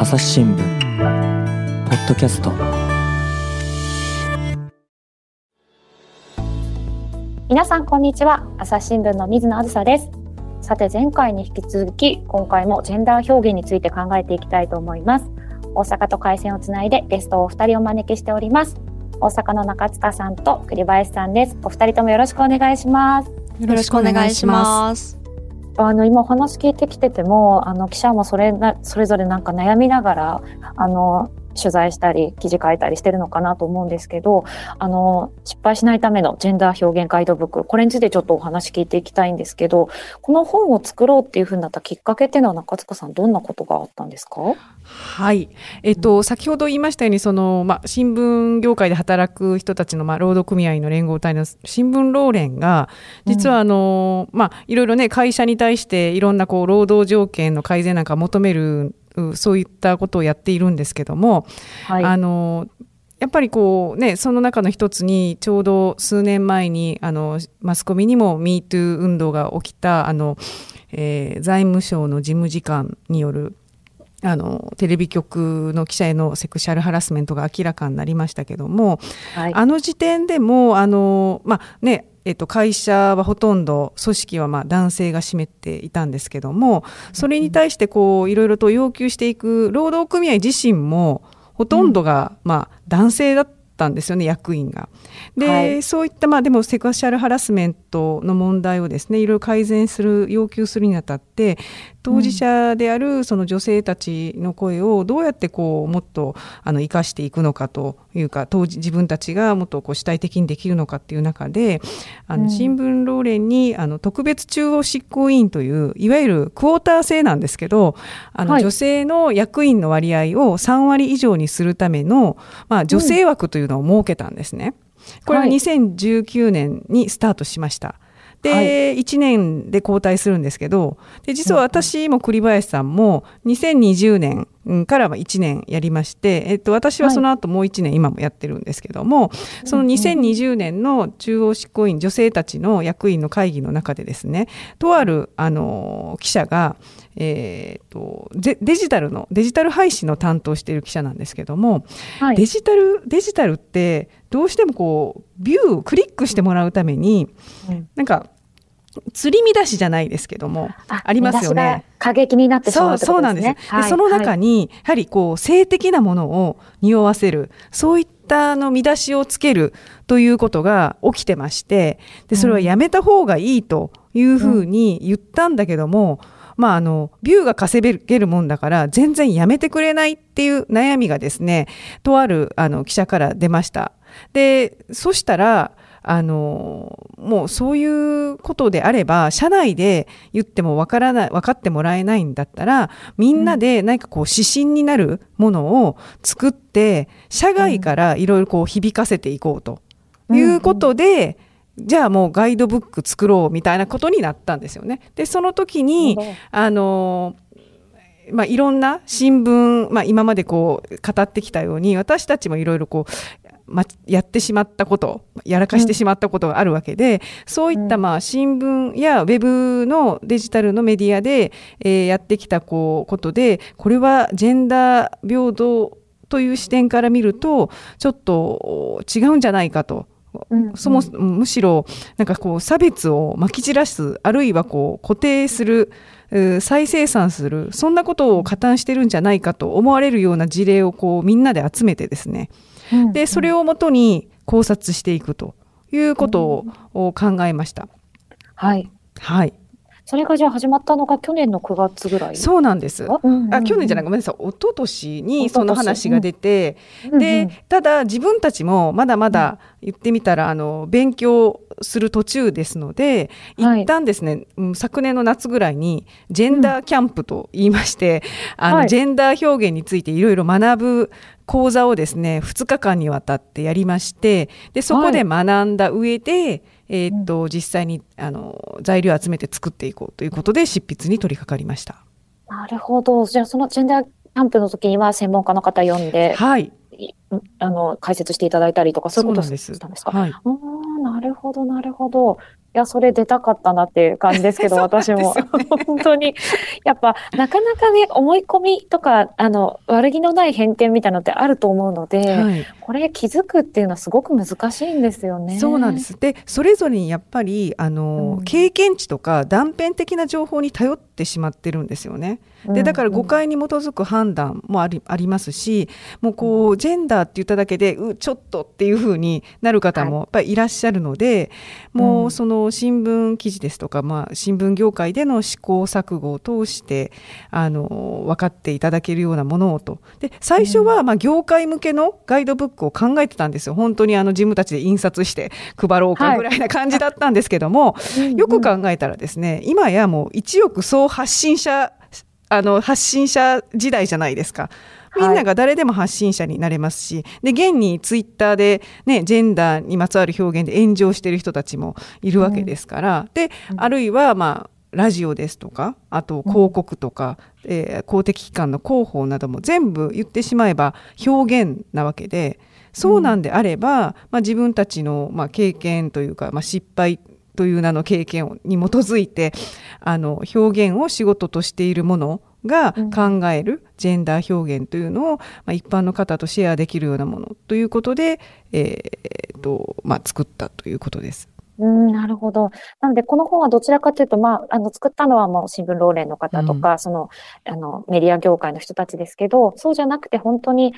朝日新聞ポッドキャスト。皆さんこんにちは。朝日新聞の水野あずさです。さて前回に引き続き今回もジェンダー表現について考えていきたいと思います。大阪と回線をつないでゲストをお二人お招きしております。大阪の中塚さんと栗林さんです。お二人ともよろしくお願いします。よろしくお願いしますあの今お話聞いてきててもあの記者もそれなそれぞれなんか悩みながらあの取材したり記事書いたりしてるのかなと思うんですけどあの失敗しないためのジェンダー表現ガイドブックこれについてちょっとお話聞いていきたいんですけどこの本を作ろうっていうふうになったきっかけっていうのは中塚さんどんなことがあったんですか？はい、えっと、先ほど言いましたようにその、まあ、新聞業界で働く人たちの、まあ、労働組合の連合体の新聞労連が実はあの、うん、まあ、いろいろね会社に対していろんなこう労働条件の改善なんか求めるそういったことをやっているんですけども、はい、あのやっぱりこうねその中の一つにちょうど数年前にあのマスコミにも MeToo 運動が起きたあの、えー、財務省の事務次官によるあのテレビ局の記者へのセクシャルハラスメントが明らかになりましたけども、はい、あの時点でもあの、まあねえっと、会社はほとんど組織はまあ男性が占めていたんですけどもそれに対してこういろいろと要求していく労働組合自身もほとんどがまあ男性だったんですよね役員が。で、はい、そういったまあでもセクシャルハラスメントの問題をですねいろいろ改善する要求するにあたって当事者であるその女性たちの声をどうやってこうもっとあの生かしていくのかというか当時自分たちがもっとこう主体的にできるのかっていう中であの新聞労連にあの特別中央執行委員といういわゆるクォーター制なんですけどあの女性の役員の割合を3割以上にするための、まあ、女性枠というのを設けたんですね。これは2019年にスタートしました。で、はい、1年で交代するんですけどで実は私も栗林さんも2020年からは1年やりまして、えっと、私はその後もう1年今もやってるんですけども、はい、その2020年の中央執行委員女性たちの役員の会議の中でですねとあるあの記者が、えーと、デジタルのデジタル配信の担当している記者なんですけども、はい、デジタルデジタルってどうしてもこうビュークリックしてもらうために、うん、なんか釣り乱しじゃないですけどもありますよね。過激になってしまう、ね、そうなんです。はい、でその中に、やはりこう性的なものを匂わせるそういったの見出しをつけるということが起きてましてでそれはやめた方がいいというふうに言ったんだけども、うんまあ、あの、ビューが稼げるもんだから、全然やめてくれないっていう悩みがですね、とある、あの、記者から出ました。で、そしたら、あのもうそういうことであれば社内で言っても分からない分かってもらえないんだったらみんなで何かこう指針になるものを作って社外からいろいろこう響かせていこうということで、じゃあもうガイドブック作ろうみたいなことになったんですよね。でその時にあのまあ、いろんな新聞、まあ、今までこう語ってきたように私たちもいろいろこうま、やってしまったことやらかしてしまったことがあるわけで、うん、そういったまあ新聞やウェブのデジタルのメディアで、えー、やってきたこうことでこれはジェンダー平等という視点から見るとちょっと違うんじゃないかと。そもむしろなんかこう差別をまき散らすあるいはこう固定する再生産するそんなことを加担してるんじゃないかと思われるような事例をこうみんなで集めてですね、でそれをもとに考察していくということを考えました。はい、はいそれがじゃあ始まったのが去年の9月ぐらい？そうなんです。あ去年じゃない。ごめんなさい。一昨年にその話が出て、うん、でただ自分たちもまだまだ言ってみたらあの勉強する途中ですので、一旦ですね、はい、昨年の夏ぐらいにジェンダーキャンプと言いまして、うん、あの、はい、ジェンダー表現についていろいろ学ぶ講座をですね2日間にわたってやりましてでそこで学んだ上で、はいえー、っと、実際にあの材料を集めて作っていこうということで執筆に取り掛かりました。なるほど。じゃあそのジェンダーキャンプの時には専門家の方呼んで、はい、あの解説していただいたりとかそういうことしたんですか？はい、なるほどなるほど。いや、それ出たかったなっていう感じですけど、私も。本当に。やっぱ、なかなかね、思い込みとか、あの、悪気のない偏見みたいなのってあると思うので、はい、これ気づくっていうのはすごく難しいんですよね。そうなんです。で、それぞれにやっぱり、あの、うん、経験値とか断片的な情報に頼ってしまってるんですよね。でだから誤解に基づく判断もありありますしもうこうジェンダーって言っただけでうちょっとっていうふうになる方もやっぱりいらっしゃるので、はい、もうその新聞記事ですとか、まあ、新聞業界での試行錯誤を通してあの分かっていただけるようなものをと。で最初はまあ業界向けのガイドブックを考えてたんですよ。本当にあの事務たちで印刷して配ろうかぐらいな感じだったんですけども、はい、よく考えたらですね今やもう一億総発信者あの発信者時代じゃないですか。みんなが誰でも発信者になれますし、で現にツイッターで、ね、ジェンダーにまつわる表現で炎上してる人たちもいるわけですから、うん、であるいは、まあ、ラジオですとかあと広告とか、うん、えー、公的機関の広報なども全部言ってしまえば表現なわけでそうなんであれば、まあ、自分たちの、まあ、経験というか、まあ、失敗という名の経験に基づいてあの表現を仕事としているものが考えるジェンダー表現というのを、まあ、一般の方とシェアできるようなものということで、えーとまあ、作ったということです。うん、なるほど。なので、この本はどちらかというと、まあ、あの、作ったのはもう新聞労連の方とか、うん、その、あの、メディア業界の人たちですけど、そうじゃなくて本当に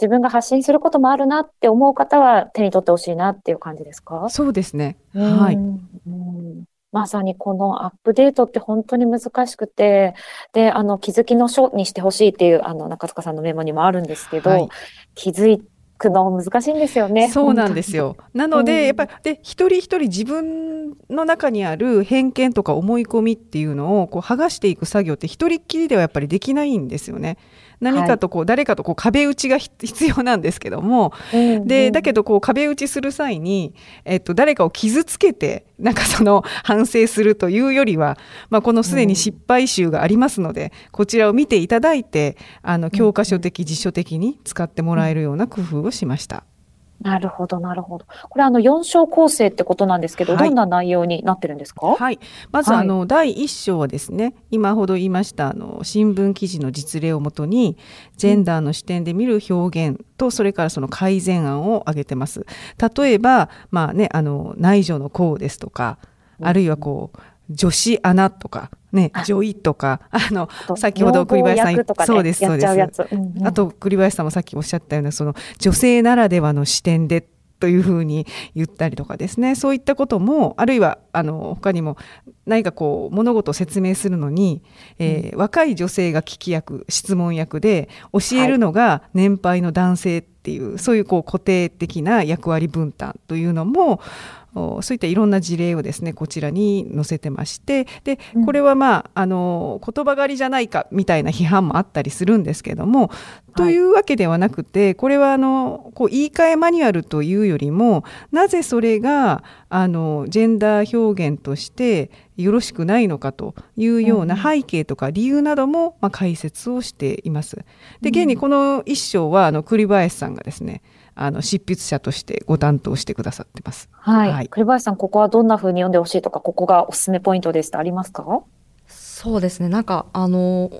自分が発信することもあるなって思う方は手に取ってほしいなっていう感じですか？そうですね。はい。うんまさにこのアップデートって本当に難しくて、で、あの、気づきの書にしてほしいっていう、あの、中塚さんのメモにもあるんですけど、はい、気づいくの難しいんですよね。そうなんですよ。なので、うん、やっぱり、で、一人一人自分の中にある偏見とか思い込みっていうのを、こう、剥がしていく作業って一人っきりではやっぱりできないんですよね。何かとこう、誰かとこう壁打ちが必要なんですけども、でだけどこう壁打ちする際に、えっと、誰かを傷つけてなんかその反省するというよりは、まあ、このすでに失敗集がありますので、こちらを見ていただいてあの教科書的辞書的に使ってもらえるような工夫をしました。なるほど、なるほど。これ、あの、4章構成ってことなんですけど、はい、どんな内容になってるんですか？はい。まず、はい、あの、第1章はですね、今ほど言いました、あの、新聞記事の実例をもとに、ジェンダーの視点で見る表現と、それからその改善案を挙げてます。例えば、まあね、あの、内助の項ですとか、あるいはこう、女子アナとか、ね、女医とか、あの、先ほど栗林さん、ね、そうです、そうです。うんうん、あと、栗林さんもさっきおっしゃったような、その、女性ならではの視点でというふうに言ったりとかですね、そういったことも、あるいは、あの、他にも、何かこう、物事を説明するのに、えー、うん、若い女性が聞き役、質問役で、教えるのが年配の男性っていう、はい、そういうこう、固定的な役割分担というのも、そういったいろんな事例をですねこちらに載せてましてでこれはまああの言葉狩りじゃないかみたいな批判もあったりするんですけども、というわけではなくてこれはあのこう言い換えマニュアルというよりもなぜそれがあのジェンダー表現としてよろしくないのかというような背景とか理由なども、まあ、解説をしています。で現にこの一章はあの栗林さんがですねあの執筆者としてご担当してくださってます。はい。はい、栗林さん、ここはどんな風に読んでほしいとか、ここがおすすめポイントですってありますか？そうですね。なんか、あの、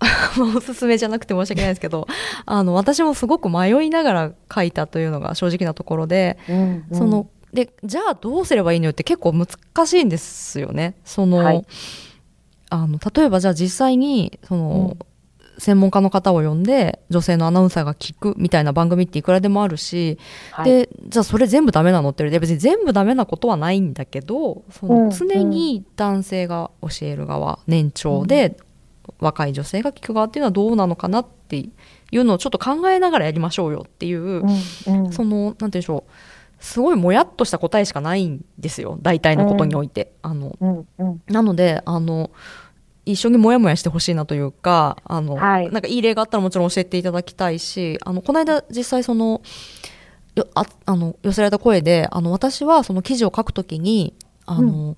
おすすめじゃなくて申し訳ないですけど、あの、私もすごく迷いながら書いたというのが正直なところで、うんうん、その、で、じゃあどうすればいいのよって結構難しいんですよね。その、はい、あの、例えばじゃあ実際に、その、うん専門家の方を呼んで女性のアナウンサーが聞くみたいな番組っていくらでもあるし、はい、でじゃあそれ全部ダメなのって言われて別に全部ダメなことはないんだけどその常に男性が教える側、年長で、若い女性が聞く側っていうのはどうなのかなっていうのをちょっと考えながらやりましょうよっていう、うんうん、そのなんて言うんでしょうすごいもやっとした答えしかないんですよ大体のことにおいて。うん、あの、うんうん、なのであの一緒にモヤモヤしてほしいなというか、あの、はい、なんかいい例があったらもちろん教えていただきたいし、あの、この間実際その、ああの寄せられた声で、あの、私はその記事を書くときに、あの、うん、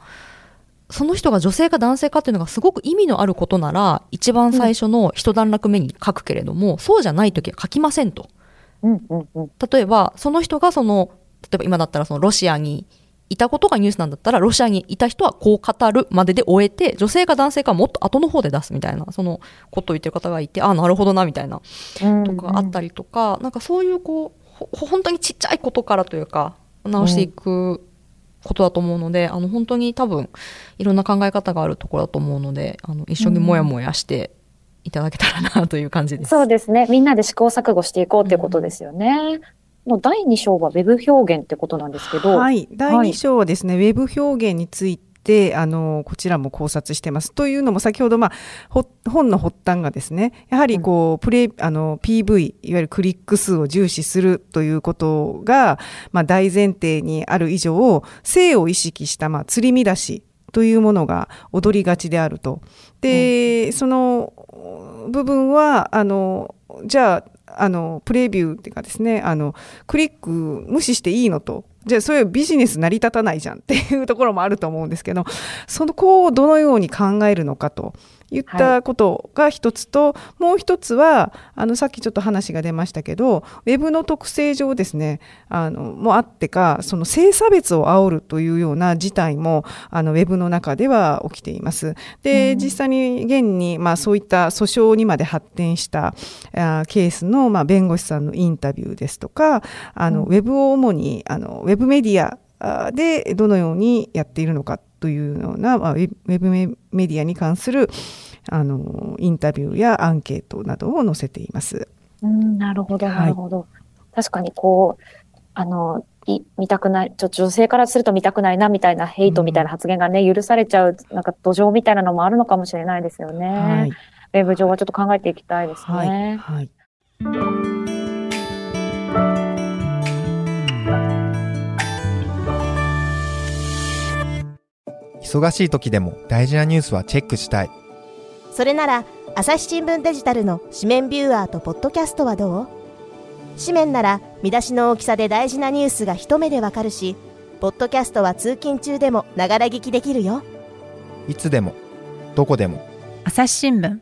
その人が女性か男性かっていうのがすごく意味のあることなら、一番最初の一段落目に書くけれども、うん、そうじゃないときは書きませんと。うんうんうん、例えば、その人がその、例えば今だったらそのロシアにいたことがニュースなんだったら、ロシアにいた人はこう語るまでで終えて、女性か男性かもっと後の方で出すみたいな、そのことを言ってる方がいて、ああ、なるほどな、みたいな、とかあったりとか、なんかそういうこう、本当にちっちゃいことからというか、直していくことだと思うので、あの、本当に多分、いろんな考え方があるところだと思うので、あの、一緒にもやもやしていただけたらなという感じです。そうですね。みんなで試行錯誤していこうっていうことですよね。の第2章はウェブ表現ってことなんですけど。はい。第2章はですね、はい、ウェブ表現について、あの、こちらも考察してます。というのも、先ほど、まあ、本の発端がですね、やはりこう、プレイ、あの、PV、いわゆるクリック数を重視するということが、まあ、大前提にある以上、性を意識した、まあ、釣り乱しというものが踊りがちであると。で、うん、その部分は、あの、じゃあ、あのプレビューっていうかですねあのクリック無視していいのと。じゃあそういうビジネス成り立たないじゃんっていうところもあると思うんですけどそのこをどのように考えるのかと。言ったことが一つと、はい、もう一つはあのさっきちょっと話が出ましたけどウェブの特性上ですねあのもあってかその性差別を煽るというような事態もあのウェブの中では起きています。で、うん、実際に現に、まあ、そういった訴訟にまで発展したあケースの、まあ、弁護士さんのインタビューですとかあの、うん、ウェブを主にあのウェブメディアでどのようにやっているのかというような、まあ、ウェブメディアに関するあのインタビューやアンケートなどを載せています。うんなるほどなるほど、はい、確かにこうあのい見たくないちょ女性からすると見たくないなみたいなヘイトみたいな発言がね、うん、許されちゃうなんか土壌みたいなのもあるのかもしれないですよね。はい、ウェブ上はちょっと考えていきたいですね。はい、はい忙しい時でも大事なニュースはチェックしたい。それなら、朝日新聞デジタルの紙面ビューアーとポッドキャストはどう？紙面なら見出しの大きさで大事なニュースが一目でわかるし、ポッドキャストは通勤中でもながら聞きできるよ。いつでも、どこでも。朝日新聞。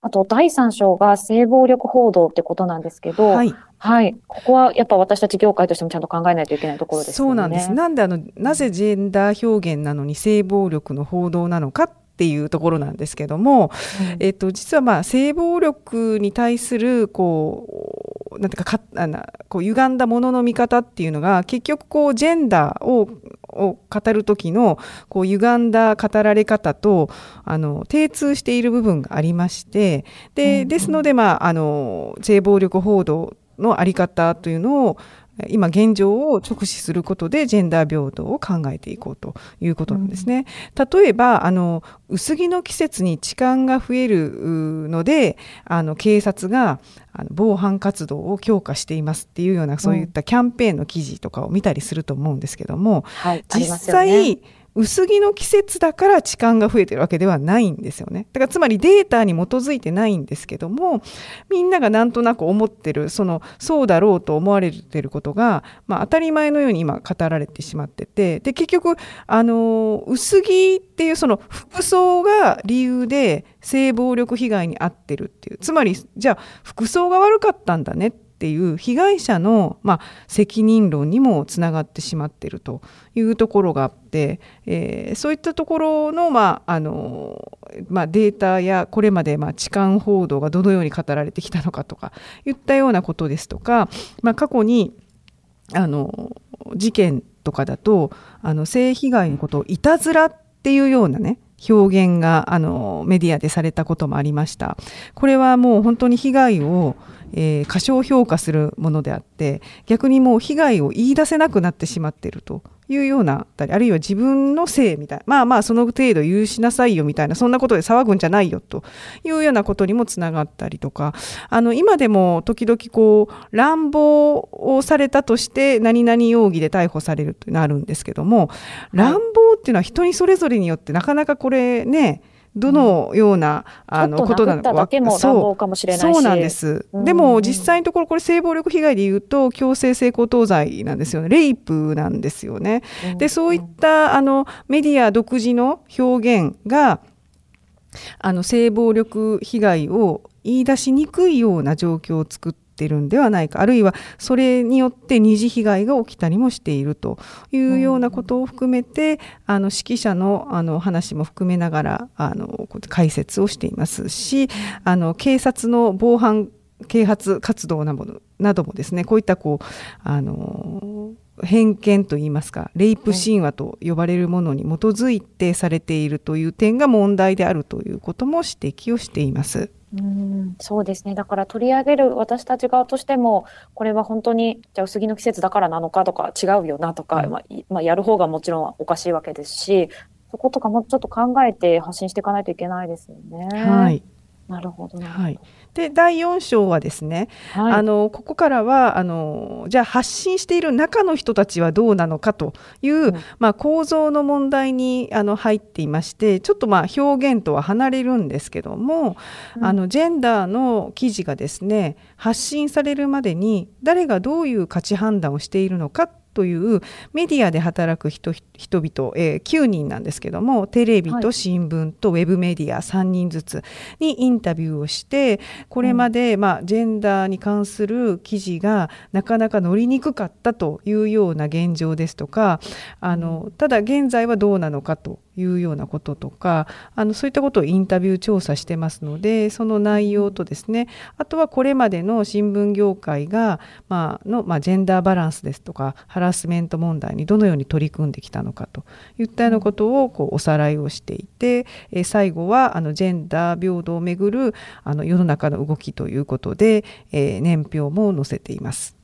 あと、第3章が性暴力報道ってことなんですけど、はい。はい。ここはやっぱ私たち業界としてもちゃんと考えないといけないところですね。そうなんです。なんであの、なぜジェンダー表現なのに性暴力の報道なのかっていうところなんですけども、うん、えっと、実はまあ性暴力に対するこうなんていうかかあのこう歪んだものの見方っていうのが結局こうジェンダーをを語る時のこう歪んだ語られ方とあの精通している部分がありましてでですので、まあ、あの性暴力報道の在り方というのを今現状を直視することでジェンダー平等を考えていこうということなんですね。うん、例えばあの薄着の季節に痴漢が増えるのであの警察があの防犯活動を強化していますっていうようなそういったキャンペーンの記事とかを見たりすると思うんですけども、はい、実際、薄着の季節だから痴漢が増えてるわけではないんですよね。だからつまりデータに基づいてないんですけども、みんながなんとなく思ってる、その、そうだろうと思われてることが、まあ当たり前のように今語られてしまってて、で、結局、あの、薄着っていうその服装が理由で性暴力被害に遭ってるっていう、つまり、じゃあ服装が悪かったんだねってっていう被害者の、まあ、責任論にもつながってしまっているというところが、えー、そういったところの,、まああのまあ、データやこれまで、まあ、痴漢報道がどのように語られてきたのかとかいったようなことですとか、まあ、過去にあの事件とかだとあの性被害のことをいたずらっていうようなね表現があのメディアでされたこともありました。これはもう本当に被害をえー、過小評価するものであって逆にもう被害を言い出せなくなってしまっているというようなあるいは自分のせいみたいなまあまあその程度許しなさいよみたいなそんなことで騒ぐんじゃないよというようなことにもつながったりとかあの今でも時々こう乱暴をされたとして何々容疑で逮捕されるというのあるんですけども乱暴っていうのは人にそれぞれによってなかなかこれねどのような、うん、あのことなのかそうそうなんです、うん、でも実際のところこれ性暴力被害でいうと強制性交等罪なんですよね。レイプなんですよね、うん、でそういったあのメディア独自の表現があの性暴力被害を言い出しにくいような状況を作ってってるんではないかあるいはそれによって二次被害が起きたりもしているというようなことを含めて、あの指揮者のあの話も含めながらあの解説をしていますしあの警察の防犯啓発活動などなどもですねこういったこうあの偏見といいますかレイプ神話と呼ばれるものに基づいてされているという点が問題であるということも指摘をしています。うんそうですね。だから取り上げる私たち側としても、これは本当に、じゃあ薄着の季節だからなのかとか違うよなとか、うん、まあ、まあ、やる方がもちろんおかしいわけですし、そことかもちょっと考えて発信していかないといけないですよね。はい。なるほど、はい、で第4章はですね、はい、あのここからはあのじゃあ発信している中の人たちはどうなのかという、うん、まあ、構造の問題にあの入っていましてちょっとまあ表現とは離れるんですけども、うん、あのジェンダーの記事がですね発信されるまでに誰がどういう価値判断をしているのかというメディアで働く人人々、えー、9人なんですけどもテレビと新聞とウェブメディア3人ずつにインタビューをしてこれまで、まあ、ジェンダーに関する記事がなかなか乗りにくかったというような現状ですとかあのただ現在はどうなのかというようなこととかあのそういったことをインタビュー調査してますのでその内容とですねあとはこれまでの新聞業界が、まあのまあ、ジェンダーバランスですとかハラスメント問題にどのように取り組んできたのかといったようなことをこうおさらいをしていて、え最後はあのジェンダー平等をめぐるあの世の中の動きということで、え年表も載せています。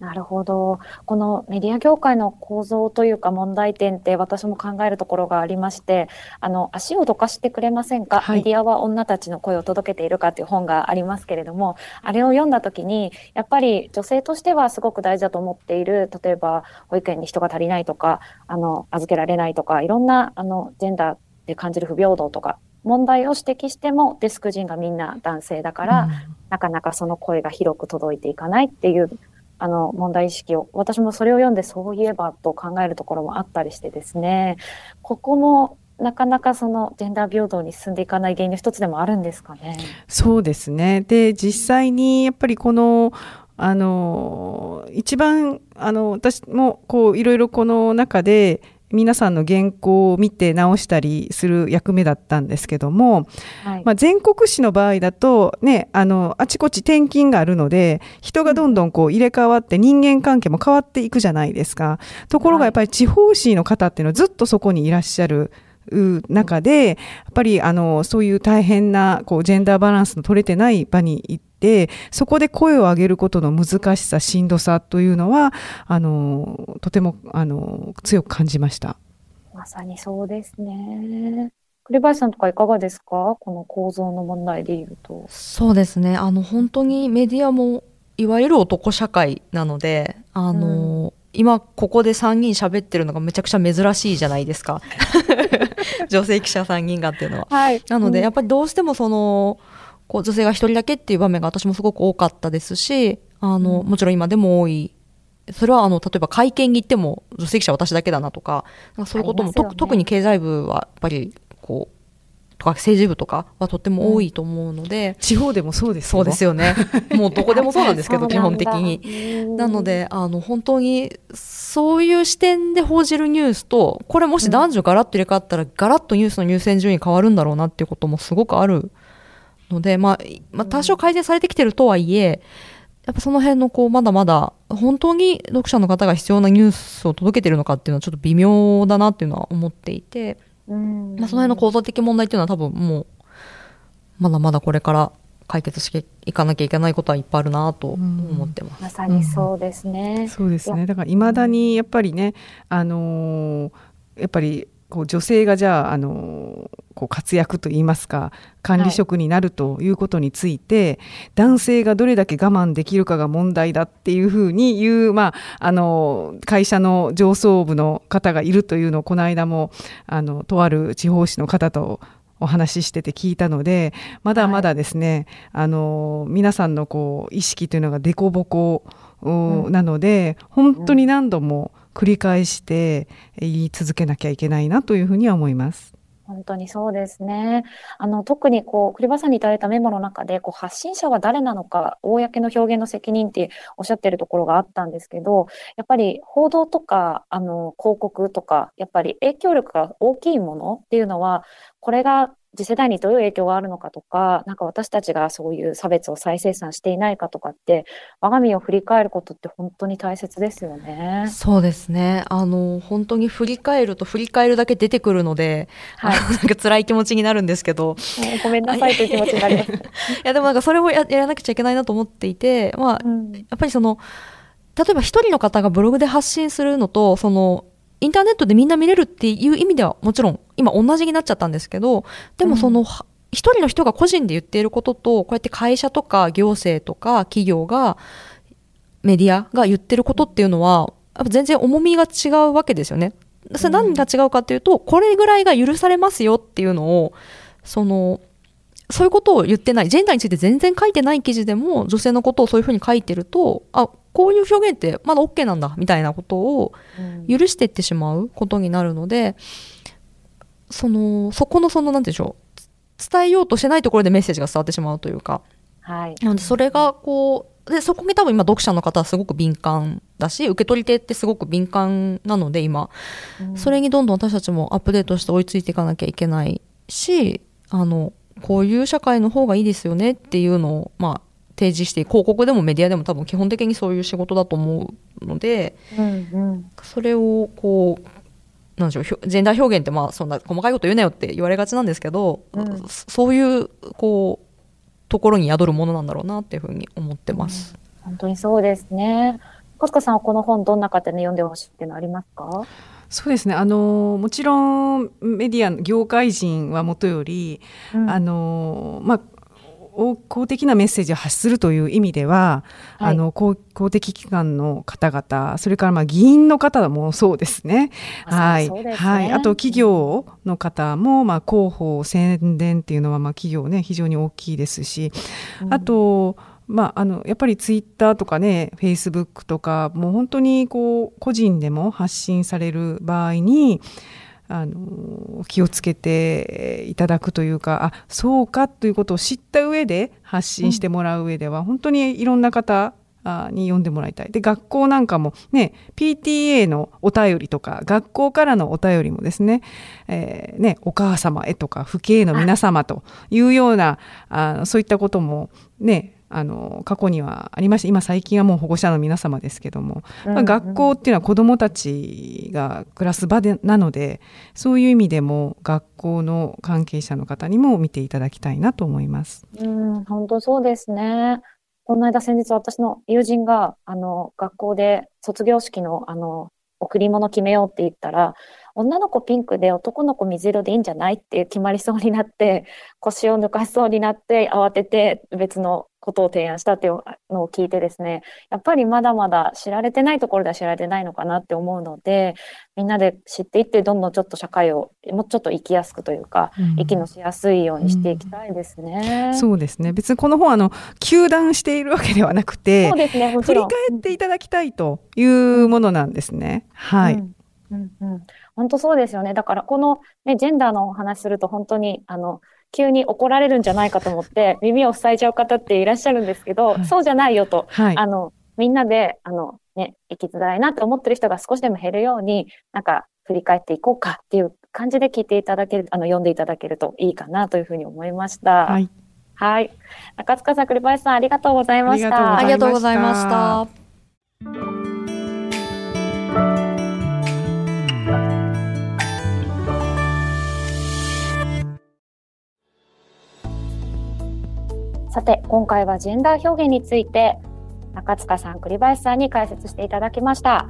なるほど。このメディア業界の構造というか問題点って私も考えるところがありまして、あの、足をどかしてくれませんか、はい、メディアは女たちの声を届けているかっていう本がありますけれども、あれを読んだ時に、やっぱり女性としてはすごく大事だと思っている、例えば保育園に人が足りないとか、あの、預けられないとか、いろんな、あの、ジェンダーで感じる不平等とか、問題を指摘してもデスク陣がみんな男性だから、うん、なかなかその声が広く届いていかないっていうあの問題意識を私もそれを読んでそういえばと考えるところもあったりしてですねここもなかなかそのジェンダー平等に進んでいかない原因の一つでもあるんですかね。そうですねで実際にやっぱりこのあの一番あの私もこういろいろこの中で皆さんの原稿を見て直したりする役目だったんですけども、はい、まあ、全国紙の場合だと、ね、あのあちこち転勤があるので人がどんどんこう入れ替わって人間関係も変わっていくじゃないですか。ところがやっぱり地方紙の方っていうのはずっとそこにいらっしゃる。中でやっぱりあのそういう大変なこうジェンダーバランスの取れてない場に行ってそこで声を上げることの難しさしんどさというのはあのとてもあの強く感じました。まさにそうですね。栗林さんとかいかがですか？この構造の問題でいうと。そうですね。あの本当にメディアもいわゆる男社会なのであの、うん。今ここで3人喋ってるのがめちゃくちゃ珍しいじゃないですか 女性記者3人がっていうのは。はい、なので、やっぱりどうしてもそのこう女性が1人だけっていう場面が私もすごく多かったですしあの、もちろん今でも多い。それはあの例えば会見に行っても女性記者私だけだなとかかそういうことも、ね、特に経済部はやっぱりこうとか政治部とかはとっても多いと思うので、うん、地方でもそうですそうですよね。もうどこでもそうなんですけど基本的に。なのであの本当にそういう視点で報じるニュースとこれもし男女ガラッと入れ替わったら、うん、ガラッとニュースの優先順位変わるんだろうなっていうこともすごくあるので、まあ、まあ、多少改善されてきてるとはいえ、やっぱその辺のこう、まだまだ、本当に読者の方が必要なニュースを届けてるのかっていうのはちょっと微妙だなっていうのは思っていて、うんまあ、その辺の構造的問題っていうのは多分もう、まだまだこれから解決していかなきゃいけないことはいっぱいあるなと思ってます。まさにそうですね。うん、そうですね。だから未だにやっぱりね、あのー、やっぱりこう女性がじゃあ、あのこう活躍といいますか管理職になるということについて、はい、男性がどれだけ我慢できるかが問題だっていうふうに言う、まあ、あの会社の上層部の方がいるというのをこの間もあのとある地方紙の方とお話ししてて聞いたのでまだまだですね、はい、あの皆さんのこう意識というのが凸凹なので、うん、本当に何度も繰り返して言い続けなきゃいけないなというふうには思います。本当にそうですね。あの、特にこう、栗羽さんにいただいたメモの中で、こう、発信者は誰なのか、公の表現の責任っておっしゃってるところがあったんですけど、やっぱり報道とか、あの、広告とか、やっぱり影響力が大きいものっていうのは、これが次世代にどういう影響があるのかとか、なんか私たちがそういう差別を再生産していないかとかって、我が身を振り返ることって本当に大切ですよね。そうですね。あの、本当に振り返ると振り返るだけ出てくるので、はい、なんか辛い気持ちになるんですけど。ごめんなさいという気持ちになります。いや、でもなんかそれをややらなくちゃいけないなと思っていて、まあ、うん、やっぱりその、例えば一人の方がブログで発信するのと、その、インターネットでみんな見れるっていう意味ではもちろん今同じになっちゃったんですけど、でもその、うん、一人の人が個人で言っていることと、こうやって会社とか行政とか企業が、メディアが言ってることっていうのは、やっぱ全然重みが違うわけですよね。それ何が違うかっていうと、これぐらいが許されますよっていうのを、その、そういうことを言ってない、ジェンダーについて全然書いてない記事でも、女性のことをそういうふうに書いてると、あ、こういう表現ってまだ OK なんだみたいなことを許していってしまうことになるので、うん、そのそこのその何て言うんでしょう。伝えようとしてないところでメッセージが伝わってしまうというか、はい、なのでそれがこうでそこに多分今読者の方はすごく敏感だし受け取り手ってすごく敏感なので今、うん、それにどんどん私たちもアップデートして追いついていかなきゃいけないしあのこういう社会の方がいいですよねっていうのをまあ提示して広告でもメディアでも多分基本的にそういう仕事だと思うので、うんうん、それをこうなんでしょうジェンダー表現ってまあそんな細かいこと言うなよって言われがちなんですけど、うん、そういうこうところに宿るものなんだろうなっていうふうに思ってます。うん、本当にそうですね。コツコさんはこの本どんな方に読んでほしいっていうのありますか？そうですね。あのもちろんメディア業界人はもとより、うん、あのまあ公的なメッセージを発するという意味では、はい、あの公公的機関の方々それからまあ議員の方もそうですね。はい、ね、はい、あと企業の方もまあ広報宣伝っていうのはまあ企業ね非常に大きいですし、あとまあ、あのやっぱりツイッターとかねフェイスブックとかもう本当にこう個人でも発信される場合にあの気をつけていただくというかあそうかということを知った上で発信してもらう上では、うん、本当にいろんな方に読んでもらいたい。で学校なんかもね PTA のお便りとか学校からのお便りもですね,、えーね、お母様へとか父兄の皆様というようなあそういったこともねあの過去にはありました。今最近はもう保護者の皆様ですけども、うんうん、まあ、学校っていうのは子どもたちが暮らす場でなのでそういう意味でも学校の関係者の方にも見ていただきたいなと思います。うん本当そうですね。この間先日私の友人があの学校で卒業式のあの贈り物決めようって言ったら女の子ピンクで男の子水色でいいんじゃないって決まりそうになって腰を抜かしそうになって慌てて別のことを提案したっていうのを聞いてですね、やっぱりまだまだ知られてないところでは知られてないのかなって思うので、みんなで知っていって、どんどんちょっと社会をもうちょっと生きやすくというか、うん、息のしやすいようにしていきたいですね。うん、そうですね。別にこの本あの糾弾しているわけではなくて、そうですね。振り返っていただきたいというものなんですね。はい。うんうんうん、本当そうですよね。だからこの、ね、ジェンダーのお話すると本当にあの急に怒られるんじゃないかと思って耳を塞いじゃう方っていらっしゃるんですけど、はい、そうじゃないよと、はい、あのみんなであの、ね、生きづらいなって思ってる人が少しでも減るようになんか振り返っていこうかっていう感じで聞いていただけるあの読んでいただけるといいかなというふうに思いました。はい、はい、中塚さん栗林さんありがとうございました。ありがとうございました。さて、今回はジェンダー表現について、中塚さん、栗林さんに解説していただきました。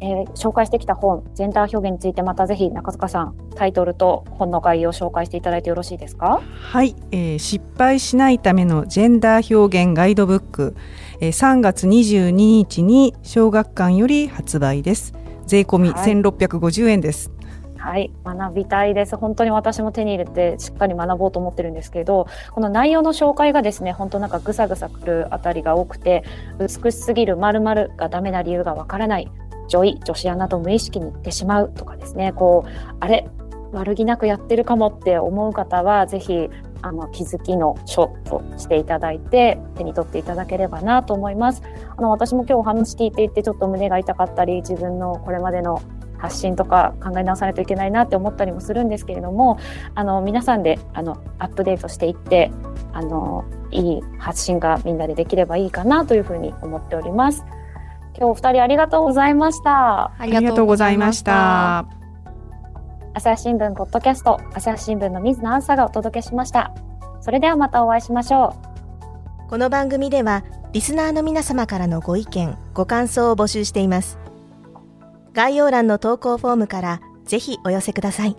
えー、紹介してきた本、ジェンダー表現についてまたぜひ中塚さん、タイトルと本の概要を紹介していただいてよろしいですか？はい、えー、失敗しないためのジェンダー表現ガイドブック、えー、3月22日に小学館より発売です。税込み1650円です。はいはい、学びたいです。本当に私も手に入れてしっかり学ぼうと思ってるんですけど、この内容の紹介がですね、本当なんかぐさぐさくるあたりが多くて、美しすぎる〇〇がダメな理由がわからない、女医、女子アナと無意識に言ってしまうとかですね、こう、あれ悪気なくやってるかもって思う方はぜひあの気づきの書としていただいて手に取っていただければなと思います。あの私も今日お話聞いていてちょっと胸が痛かったり自分のこれまでの発信とか考え直さないといけないなって思ったりもするんですけれどもあの皆さんであのアップデートしていってあのいい発信がみんなでできればいいかなというふうに思っております。今日お二人ありがとうございました。ありがとうございました。朝日新聞ポッドキャスト朝日新聞の水野あんさがお届けしましたそれではまたお会いしましょうこの番組ではリスナーの皆様からのご意見ご感想を募集しています概要欄の投稿フォームからぜひお寄せください。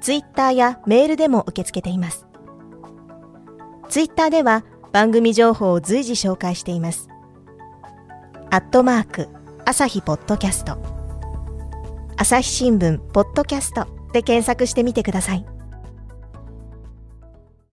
ツイッターやメールでも受け付けています。ツイッターでは番組情報を随時紹介しています。アットマーク朝日ポッドキャスト。朝日新聞ポッドキャストで検索してみてください。